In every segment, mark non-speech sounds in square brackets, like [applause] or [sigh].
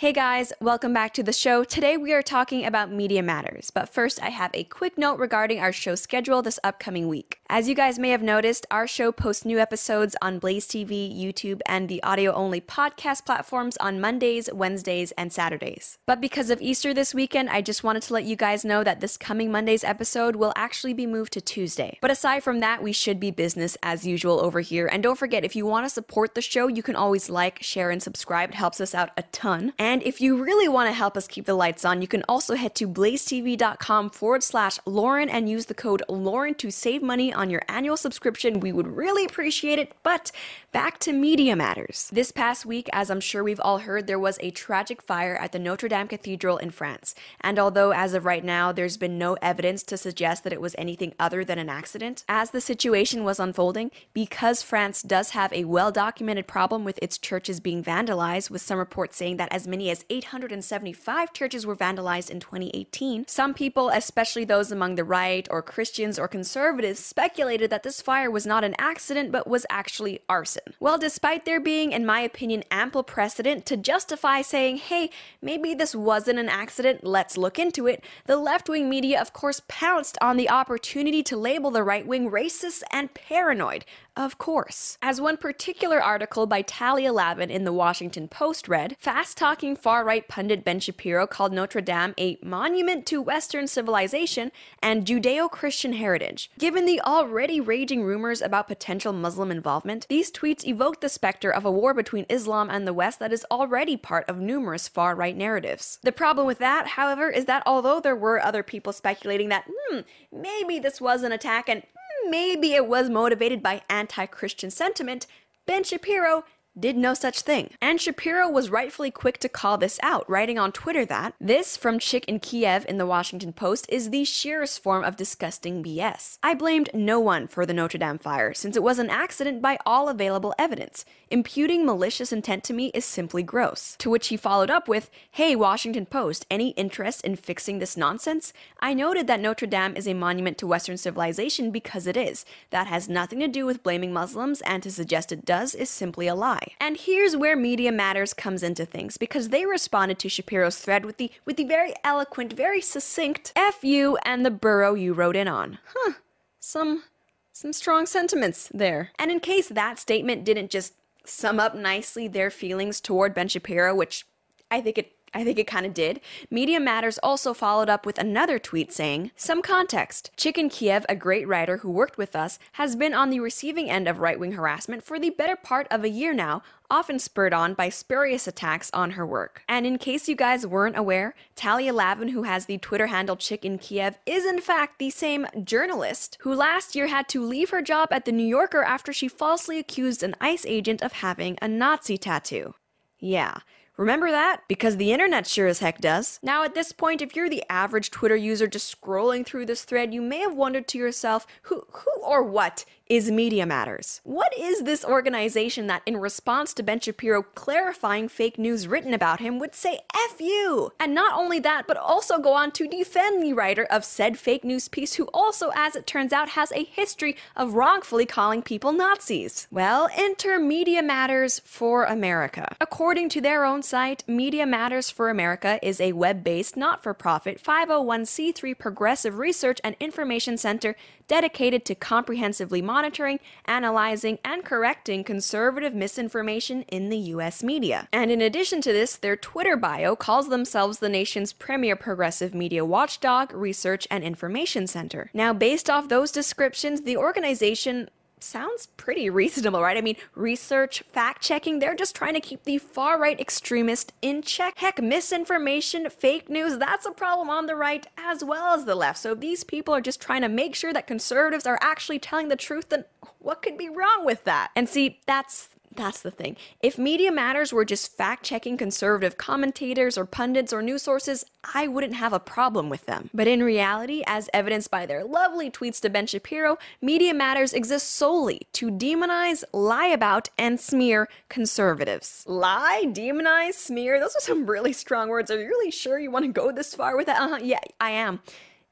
Hey guys, welcome back to the show. Today we are talking about Media Matters, but first I have a quick note regarding our show schedule this upcoming week. As you guys may have noticed, our show posts new episodes on Blaze TV, YouTube, and the audio only podcast platforms on Mondays, Wednesdays, and Saturdays. But because of Easter this weekend, I just wanted to let you guys know that this coming Monday's episode will actually be moved to Tuesday. But aside from that, we should be business as usual over here. And don't forget, if you want to support the show, you can always like, share, and subscribe. It helps us out a ton. And and if you really want to help us keep the lights on, you can also head to blazetv.com forward slash Lauren and use the code Lauren to save money on your annual subscription. We would really appreciate it. But back to Media Matters. This past week, as I'm sure we've all heard, there was a tragic fire at the Notre Dame Cathedral in France. And although as of right now, there's been no evidence to suggest that it was anything other than an accident, as the situation was unfolding, because France does have a well documented problem with its churches being vandalized, with some reports saying that as many many as 875 churches were vandalized in 2018. Some people, especially those among the right or Christians or conservatives, speculated that this fire was not an accident but was actually arson. Well, despite there being, in my opinion, ample precedent to justify saying, hey, maybe this wasn't an accident, let's look into it, the left wing media, of course, pounced on the opportunity to label the right wing racist and paranoid, of course. As one particular article by Talia Lavin in the Washington Post read, fast talking far right pundit Ben Shapiro called Notre Dame a monument to Western civilization and Judeo Christian heritage. Given the already raging rumors about potential Muslim involvement, these tweets evoke the specter of a war between Islam and the West that is already part of numerous far right narratives. The problem with that, however, is that although there were other people speculating that, hmm, maybe this was an attack and maybe it was motivated by anti Christian sentiment, Ben Shapiro did no such thing. And Shapiro was rightfully quick to call this out, writing on Twitter that this from Chick in Kiev in the Washington Post is the sheerest form of disgusting BS. I blamed no one for the Notre Dame fire, since it was an accident by all available evidence. Imputing malicious intent to me is simply gross. To which he followed up with, Hey, Washington Post, any interest in fixing this nonsense? I noted that Notre Dame is a monument to Western civilization because it is. That has nothing to do with blaming Muslims, and to suggest it does is simply a lie. And here's where Media Matters comes into things because they responded to Shapiro's thread with the with the very eloquent, very succinct F you and the borough you wrote in on. Huh. Some some strong sentiments there. And in case that statement didn't just sum up nicely their feelings toward Ben Shapiro, which I think it I think it kind of did. Media Matters also followed up with another tweet saying, Some context. Chick in Kiev, a great writer who worked with us, has been on the receiving end of right wing harassment for the better part of a year now, often spurred on by spurious attacks on her work. And in case you guys weren't aware, Talia Lavin, who has the Twitter handle Chick in Kiev, is in fact the same journalist who last year had to leave her job at the New Yorker after she falsely accused an ICE agent of having a Nazi tattoo. Yeah, Remember that? Because the internet sure as heck does. Now, at this point, if you're the average Twitter user just scrolling through this thread, you may have wondered to yourself, who, who or what is Media Matters. What is this organization that, in response to Ben Shapiro clarifying fake news written about him, would say F you? And not only that, but also go on to defend the writer of said fake news piece, who also, as it turns out, has a history of wrongfully calling people Nazis. Well, enter Media Matters for America. According to their own site, Media Matters for America is a web based, not for profit 501c3 progressive research and information center dedicated to comprehensively monitoring, analyzing, and correcting conservative misinformation in the US media. And in addition to this, their Twitter bio calls themselves the nation's premier progressive media watchdog, research, and information center. Now, based off those descriptions, the organization sounds pretty reasonable, right? I mean, research, fact checking, they're just trying to keep the far right extremist in check. Heck, misinformation, fake news, that's a problem on the right as well as the left. So these people are just trying to make sure that conservatives are actually telling the truth, then what could be wrong with that? And see, that's that's the thing. If Media Matters were just fact checking conservative commentators or pundits or news sources, I wouldn't have a problem with them. But in reality, as evidenced by their lovely tweets to Ben Shapiro, Media Matters exists solely to demonize, lie about, and smear conservatives. Lie, demonize, smear, those are some really strong words. Are you really sure you want to go this far with that? Uh-huh, yeah, I am.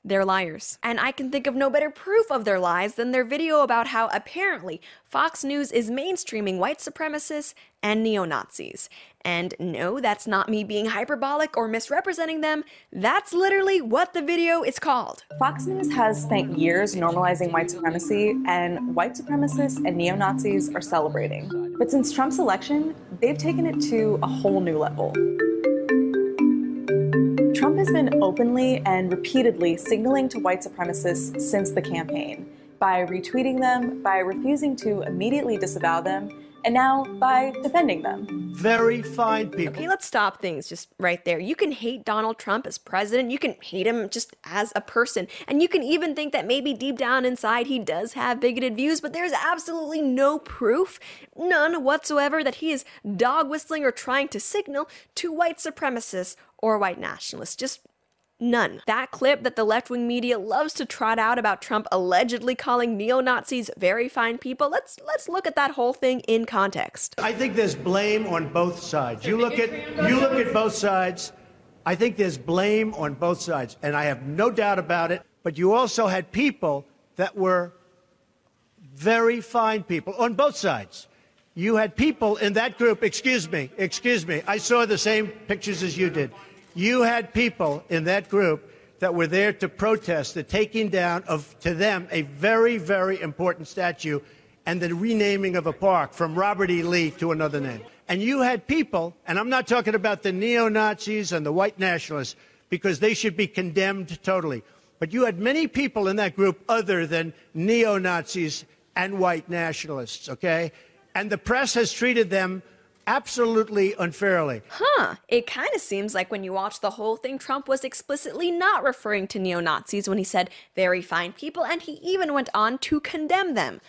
They're liars. And I can think of no better proof of their lies than their video about how apparently Fox News is mainstreaming white supremacists and neo Nazis. And no, that's not me being hyperbolic or misrepresenting them. That's literally what the video is called. Fox News has spent years normalizing white supremacy, and white supremacists and neo Nazis are celebrating. But since Trump's election, they've taken it to a whole new level. Trump has been openly and repeatedly signaling to white supremacists since the campaign by retweeting them, by refusing to immediately disavow them, and now by defending them. Very fine people. Okay, let's stop things just right there. You can hate Donald Trump as president, you can hate him just as a person, and you can even think that maybe deep down inside he does have bigoted views, but there's absolutely no proof, none whatsoever, that he is dog whistling or trying to signal to white supremacists or white nationalists. Just None. That clip that the left wing media loves to trot out about Trump allegedly calling neo Nazis very fine people, let's let's look at that whole thing in context. I think there's blame on both sides. You look at you look at both sides. I think there's blame on both sides, and I have no doubt about it. But you also had people that were very fine people on both sides. You had people in that group, excuse me, excuse me, I saw the same pictures as you did. You had people in that group that were there to protest the taking down of, to them, a very, very important statue and the renaming of a park from Robert E. Lee to another name. And you had people, and I'm not talking about the neo Nazis and the white nationalists, because they should be condemned totally. But you had many people in that group other than neo Nazis and white nationalists, okay? And the press has treated them absolutely unfairly. Huh. It kind of seems like when you watch the whole thing, Trump was explicitly not referring to neo Nazis when he said very fine people, and he even went on to condemn them.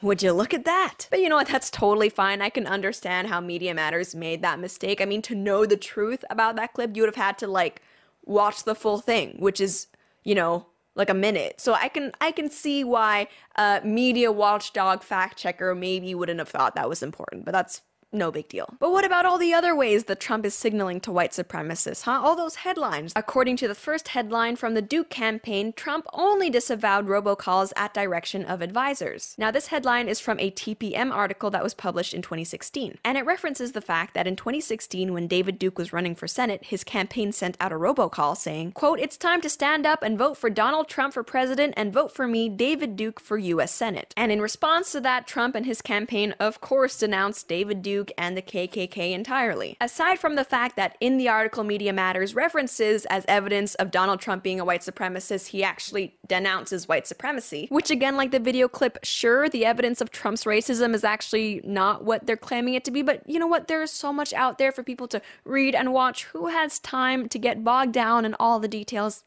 Would you look at that? But you know what? That's totally fine. I can understand how Media Matters made that mistake. I mean, to know the truth about that clip, you would have had to, like, watch the full thing, which is, you know, like a minute. So I can I can see why a media watchdog fact checker maybe wouldn't have thought that was important, but that's no big deal. But what about all the other ways that Trump is signaling to white supremacists, huh? All those headlines. According to the first headline from the Duke campaign, Trump only disavowed robocalls at direction of advisors. Now, this headline is from a TPM article that was published in 2016, and it references the fact that in 2016, when David Duke was running for Senate, his campaign sent out a robocall saying, quote, It's time to stand up and vote for Donald Trump for president and vote for me, David Duke, for US Senate. And in response to that, Trump and his campaign, of course, denounced David Duke Duke and the KKK entirely. Aside from the fact that in the article Media Matters references as evidence of Donald Trump being a white supremacist, he actually denounces white supremacy, which again, like the video clip, sure, the evidence of Trump's racism is actually not what they're claiming it to be, but you know what? There's so much out there for people to read and watch. Who has time to get bogged down in all the details?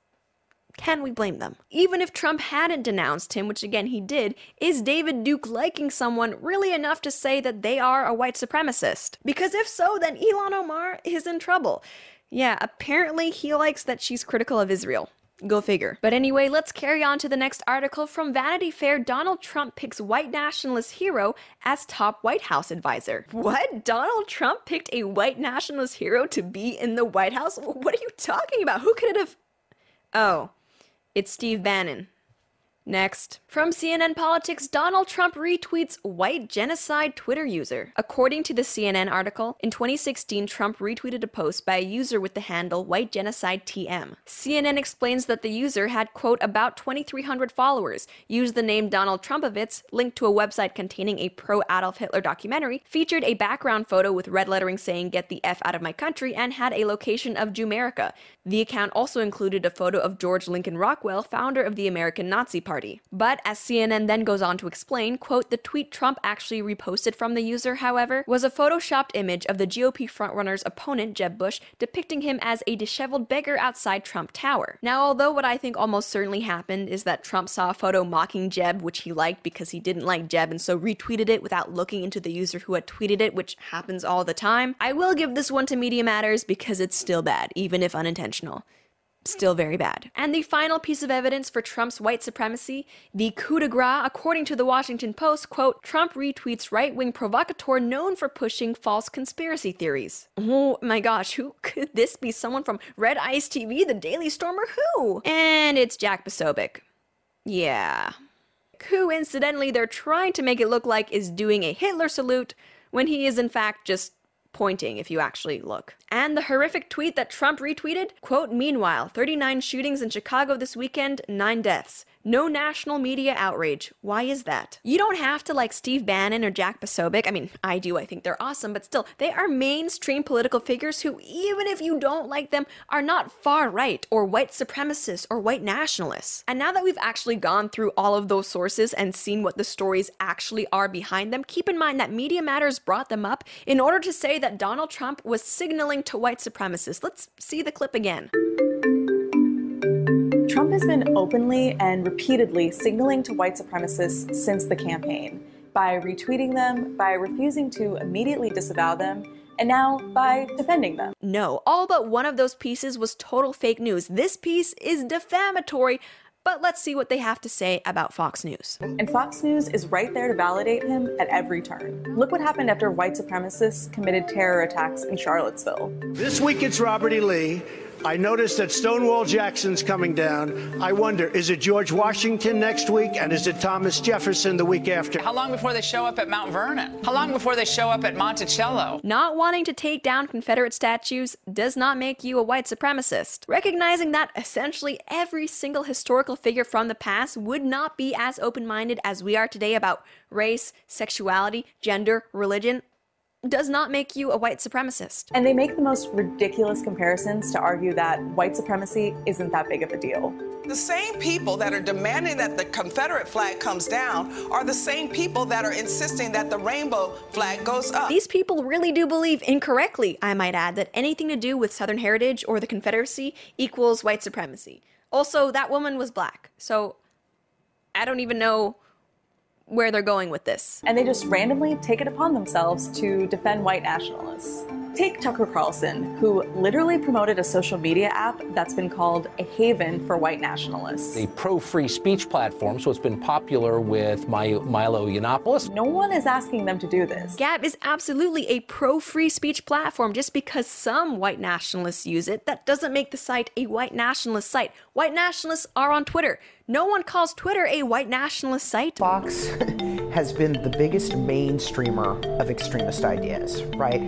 Can we blame them? Even if Trump hadn't denounced him, which again he did, is David Duke liking someone really enough to say that they are a white supremacist? Because if so, then Ilhan Omar is in trouble. Yeah, apparently he likes that she's critical of Israel. Go figure. But anyway, let's carry on to the next article from Vanity Fair. Donald Trump picks white nationalist hero as top White House advisor. What? Donald Trump picked a white nationalist hero to be in the White House? What are you talking about? Who could it have? Oh, it's Steve Bannon. Next. From CNN Politics, Donald Trump retweets white genocide Twitter user. According to the CNN article, in 2016, Trump retweeted a post by a user with the handle white genocide TM. CNN explains that the user had, quote, about 2,300 followers, used the name Donald Trumpovitz, linked to a website containing a pro Adolf Hitler documentary, featured a background photo with red lettering saying get the F out of my country, and had a location of Jewmerica. The account also included a photo of George Lincoln Rockwell, founder of the American Nazi Party. But as CNN then goes on to explain, quote, the tweet Trump actually reposted from the user, however, was a photoshopped image of the GOP frontrunner's opponent, Jeb Bush, depicting him as a disheveled beggar outside Trump Tower. Now, although what I think almost certainly happened is that Trump saw a photo mocking Jeb, which he liked because he didn't like Jeb and so retweeted it without looking into the user who had tweeted it, which happens all the time, I will give this one to Media Matters because it's still bad, even if unintentional. Still very bad. And the final piece of evidence for Trump's white supremacy, the coup de grace, according to the Washington Post, quote, Trump retweets right-wing provocateur known for pushing false conspiracy theories. Oh my gosh, who could this be? Someone from Red Ice TV, The Daily Stormer, who? And it's Jack Posobiec. Yeah. Who, incidentally, they're trying to make it look like is doing a Hitler salute when he is in fact just pointing if you actually look. And the horrific tweet that Trump retweeted, quote, meanwhile, 39 shootings in Chicago this weekend, 9 deaths. No national media outrage. Why is that? You don't have to like Steve Bannon or Jack Posobiec. I mean, I do. I think they're awesome, but still, they are mainstream political figures who, even if you don't like them, are not far right or white supremacists or white nationalists. And now that we've actually gone through all of those sources and seen what the stories actually are behind them, keep in mind that Media Matters brought them up in order to say that Donald Trump was signaling to white supremacists. Let's see the clip again. Trump has been openly and repeatedly signaling to white supremacists since the campaign by retweeting them, by refusing to immediately disavow them, and now by defending them. No, all but one of those pieces was total fake news. This piece is defamatory. But let's see what they have to say about Fox News. And Fox News is right there to validate him at every turn. Look what happened after white supremacists committed terror attacks in Charlottesville. This week it's Robert E. Lee. I noticed that Stonewall Jackson's coming down. I wonder, is it George Washington next week and is it Thomas Jefferson the week after? How long before they show up at Mount Vernon? How long before they show up at Monticello? Not wanting to take down Confederate statues does not make you a white supremacist. Recognizing that essentially every single historical figure from the past would not be as open minded as we are today about race, sexuality, gender, religion, does not make you a white supremacist. And they make the most ridiculous comparisons to argue that white supremacy isn't that big of a deal. The same people that are demanding that the Confederate flag comes down are the same people that are insisting that the rainbow flag goes up. These people really do believe incorrectly, I might add, that anything to do with Southern heritage or the Confederacy equals white supremacy. Also, that woman was black, so I don't even know where they're going with this. And they just randomly take it upon themselves to defend white nationalists. Take Tucker Carlson, who literally promoted a social media app that's been called a haven for white nationalists. A pro free speech platform, so it's been popular with My- Milo Yiannopoulos. No one is asking them to do this. Gab is absolutely a pro free speech platform. Just because some white nationalists use it, that doesn't make the site a white nationalist site. White nationalists are on Twitter. No one calls Twitter a white nationalist site. Fox [laughs] has been the biggest mainstreamer of extremist ideas, right?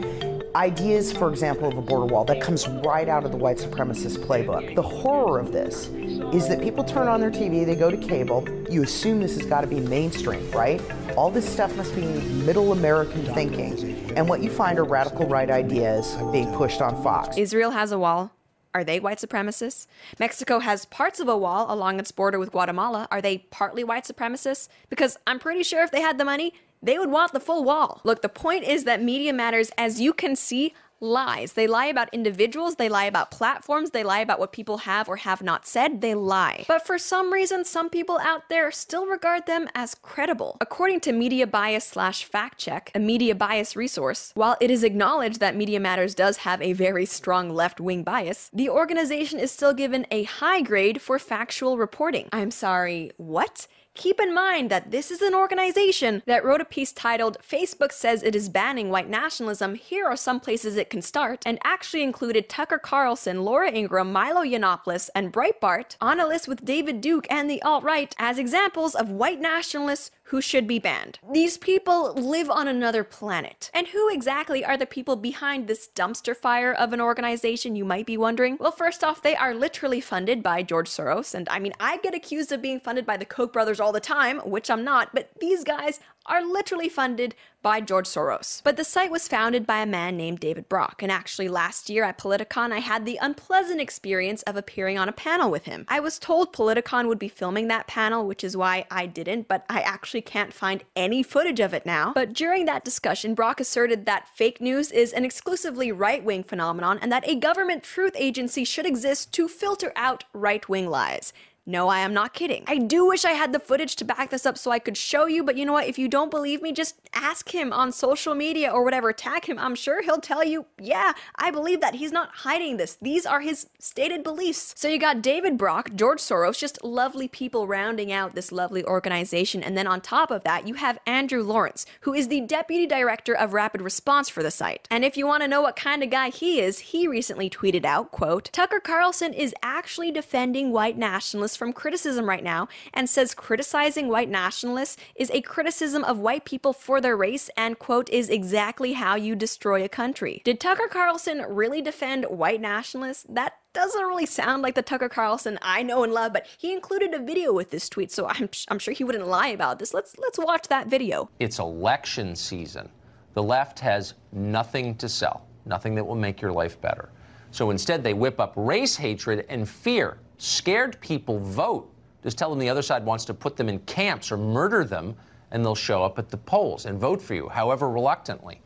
Ideas, for example, of a border wall that comes right out of the white supremacist playbook. The horror of this is that people turn on their TV, they go to cable, you assume this has got to be mainstream, right? All this stuff must be middle American thinking. And what you find are radical right ideas being pushed on Fox. Israel has a wall. Are they white supremacists? Mexico has parts of a wall along its border with Guatemala. Are they partly white supremacists? Because I'm pretty sure if they had the money, they would want the full wall. Look, the point is that Media Matters, as you can see, lies. They lie about individuals, they lie about platforms, they lie about what people have or have not said, they lie. But for some reason, some people out there still regard them as credible. According to Media Bias slash Fact Check, a media bias resource, while it is acknowledged that Media Matters does have a very strong left wing bias, the organization is still given a high grade for factual reporting. I'm sorry, what? Keep in mind that this is an organization that wrote a piece titled Facebook Says It Is Banning White Nationalism, Here Are Some Places It Can Start, and actually included Tucker Carlson, Laura Ingraham, Milo Yiannopoulos, and Breitbart on a list with David Duke and the alt right as examples of white nationalists who should be banned. These people live on another planet. And who exactly are the people behind this dumpster fire of an organization, you might be wondering? Well, first off, they are literally funded by George Soros. And I mean, I get accused of being funded by the Koch brothers all the time, which I'm not, but these guys are literally funded by George Soros. But the site was founded by a man named David Brock, and actually last year at Politicon, I had the unpleasant experience of appearing on a panel with him. I was told Politicon would be filming that panel, which is why I didn't, but I actually can't find any footage of it now. But during that discussion, Brock asserted that fake news is an exclusively right wing phenomenon and that a government truth agency should exist to filter out right wing lies. No, I am not kidding. I do wish I had the footage to back this up so I could show you, but you know what? If you don't believe me, just ask him on social media or whatever, tag him. I'm sure he'll tell you, yeah, I believe that. He's not hiding this. These are his stated beliefs. So you got David Brock, George Soros, just lovely people rounding out this lovely organization. And then on top of that, you have Andrew Lawrence, who is the deputy director of rapid response for the site. And if you want to know what kind of guy he is, he recently tweeted out, quote, Tucker Carlson is actually defending white nationalists from criticism right now and says criticizing white nationalists is a criticism of white people for their race and, quote, is exactly how you destroy a country. Did Tucker Carlson really defend white nationalists? That doesn't really sound like the Tucker Carlson I know and love, but he included a video with this tweet, so I'm, I'm sure he wouldn't lie about this. Let's let's watch that video. It's election season. The left has nothing to sell, nothing that will make your life better. So instead, they whip up race hatred and fear Scared people vote. Just tell them the other side wants to put them in camps or murder them, and they'll show up at the polls and vote for you, however reluctantly.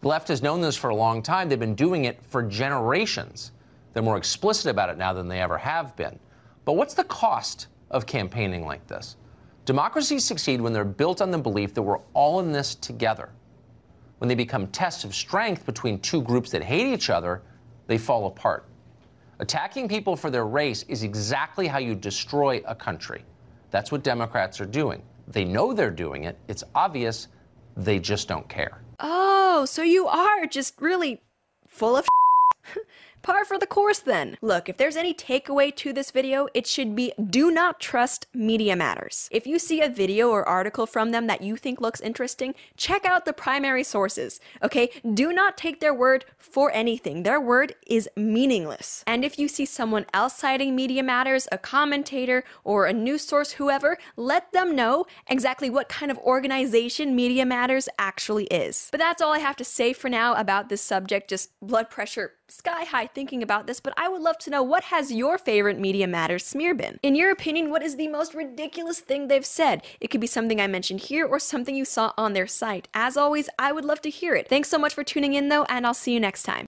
The left has known this for a long time. They've been doing it for generations. They're more explicit about it now than they ever have been. But what's the cost of campaigning like this? Democracies succeed when they're built on the belief that we're all in this together. When they become tests of strength between two groups that hate each other, they fall apart. Attacking people for their race is exactly how you destroy a country. That's what Democrats are doing. They know they're doing it. It's obvious. They just don't care. Oh, so you are just really full of Par for the course then. Look, if there's any takeaway to this video, it should be do not trust Media Matters. If you see a video or article from them that you think looks interesting, check out the primary sources, okay? Do not take their word for anything. Their word is meaningless. And if you see someone else citing Media Matters, a commentator or a news source, whoever, let them know exactly what kind of organization Media Matters actually is. But that's all I have to say for now about this subject, just blood pressure sky high thinking about this, but I would love to know what has your favorite Media Matters smear been? In your opinion, what is the most ridiculous thing they've said? It could be something I mentioned here or something you saw on their site. As always, I would love to hear it. Thanks so much for tuning in though, and I'll see you next time.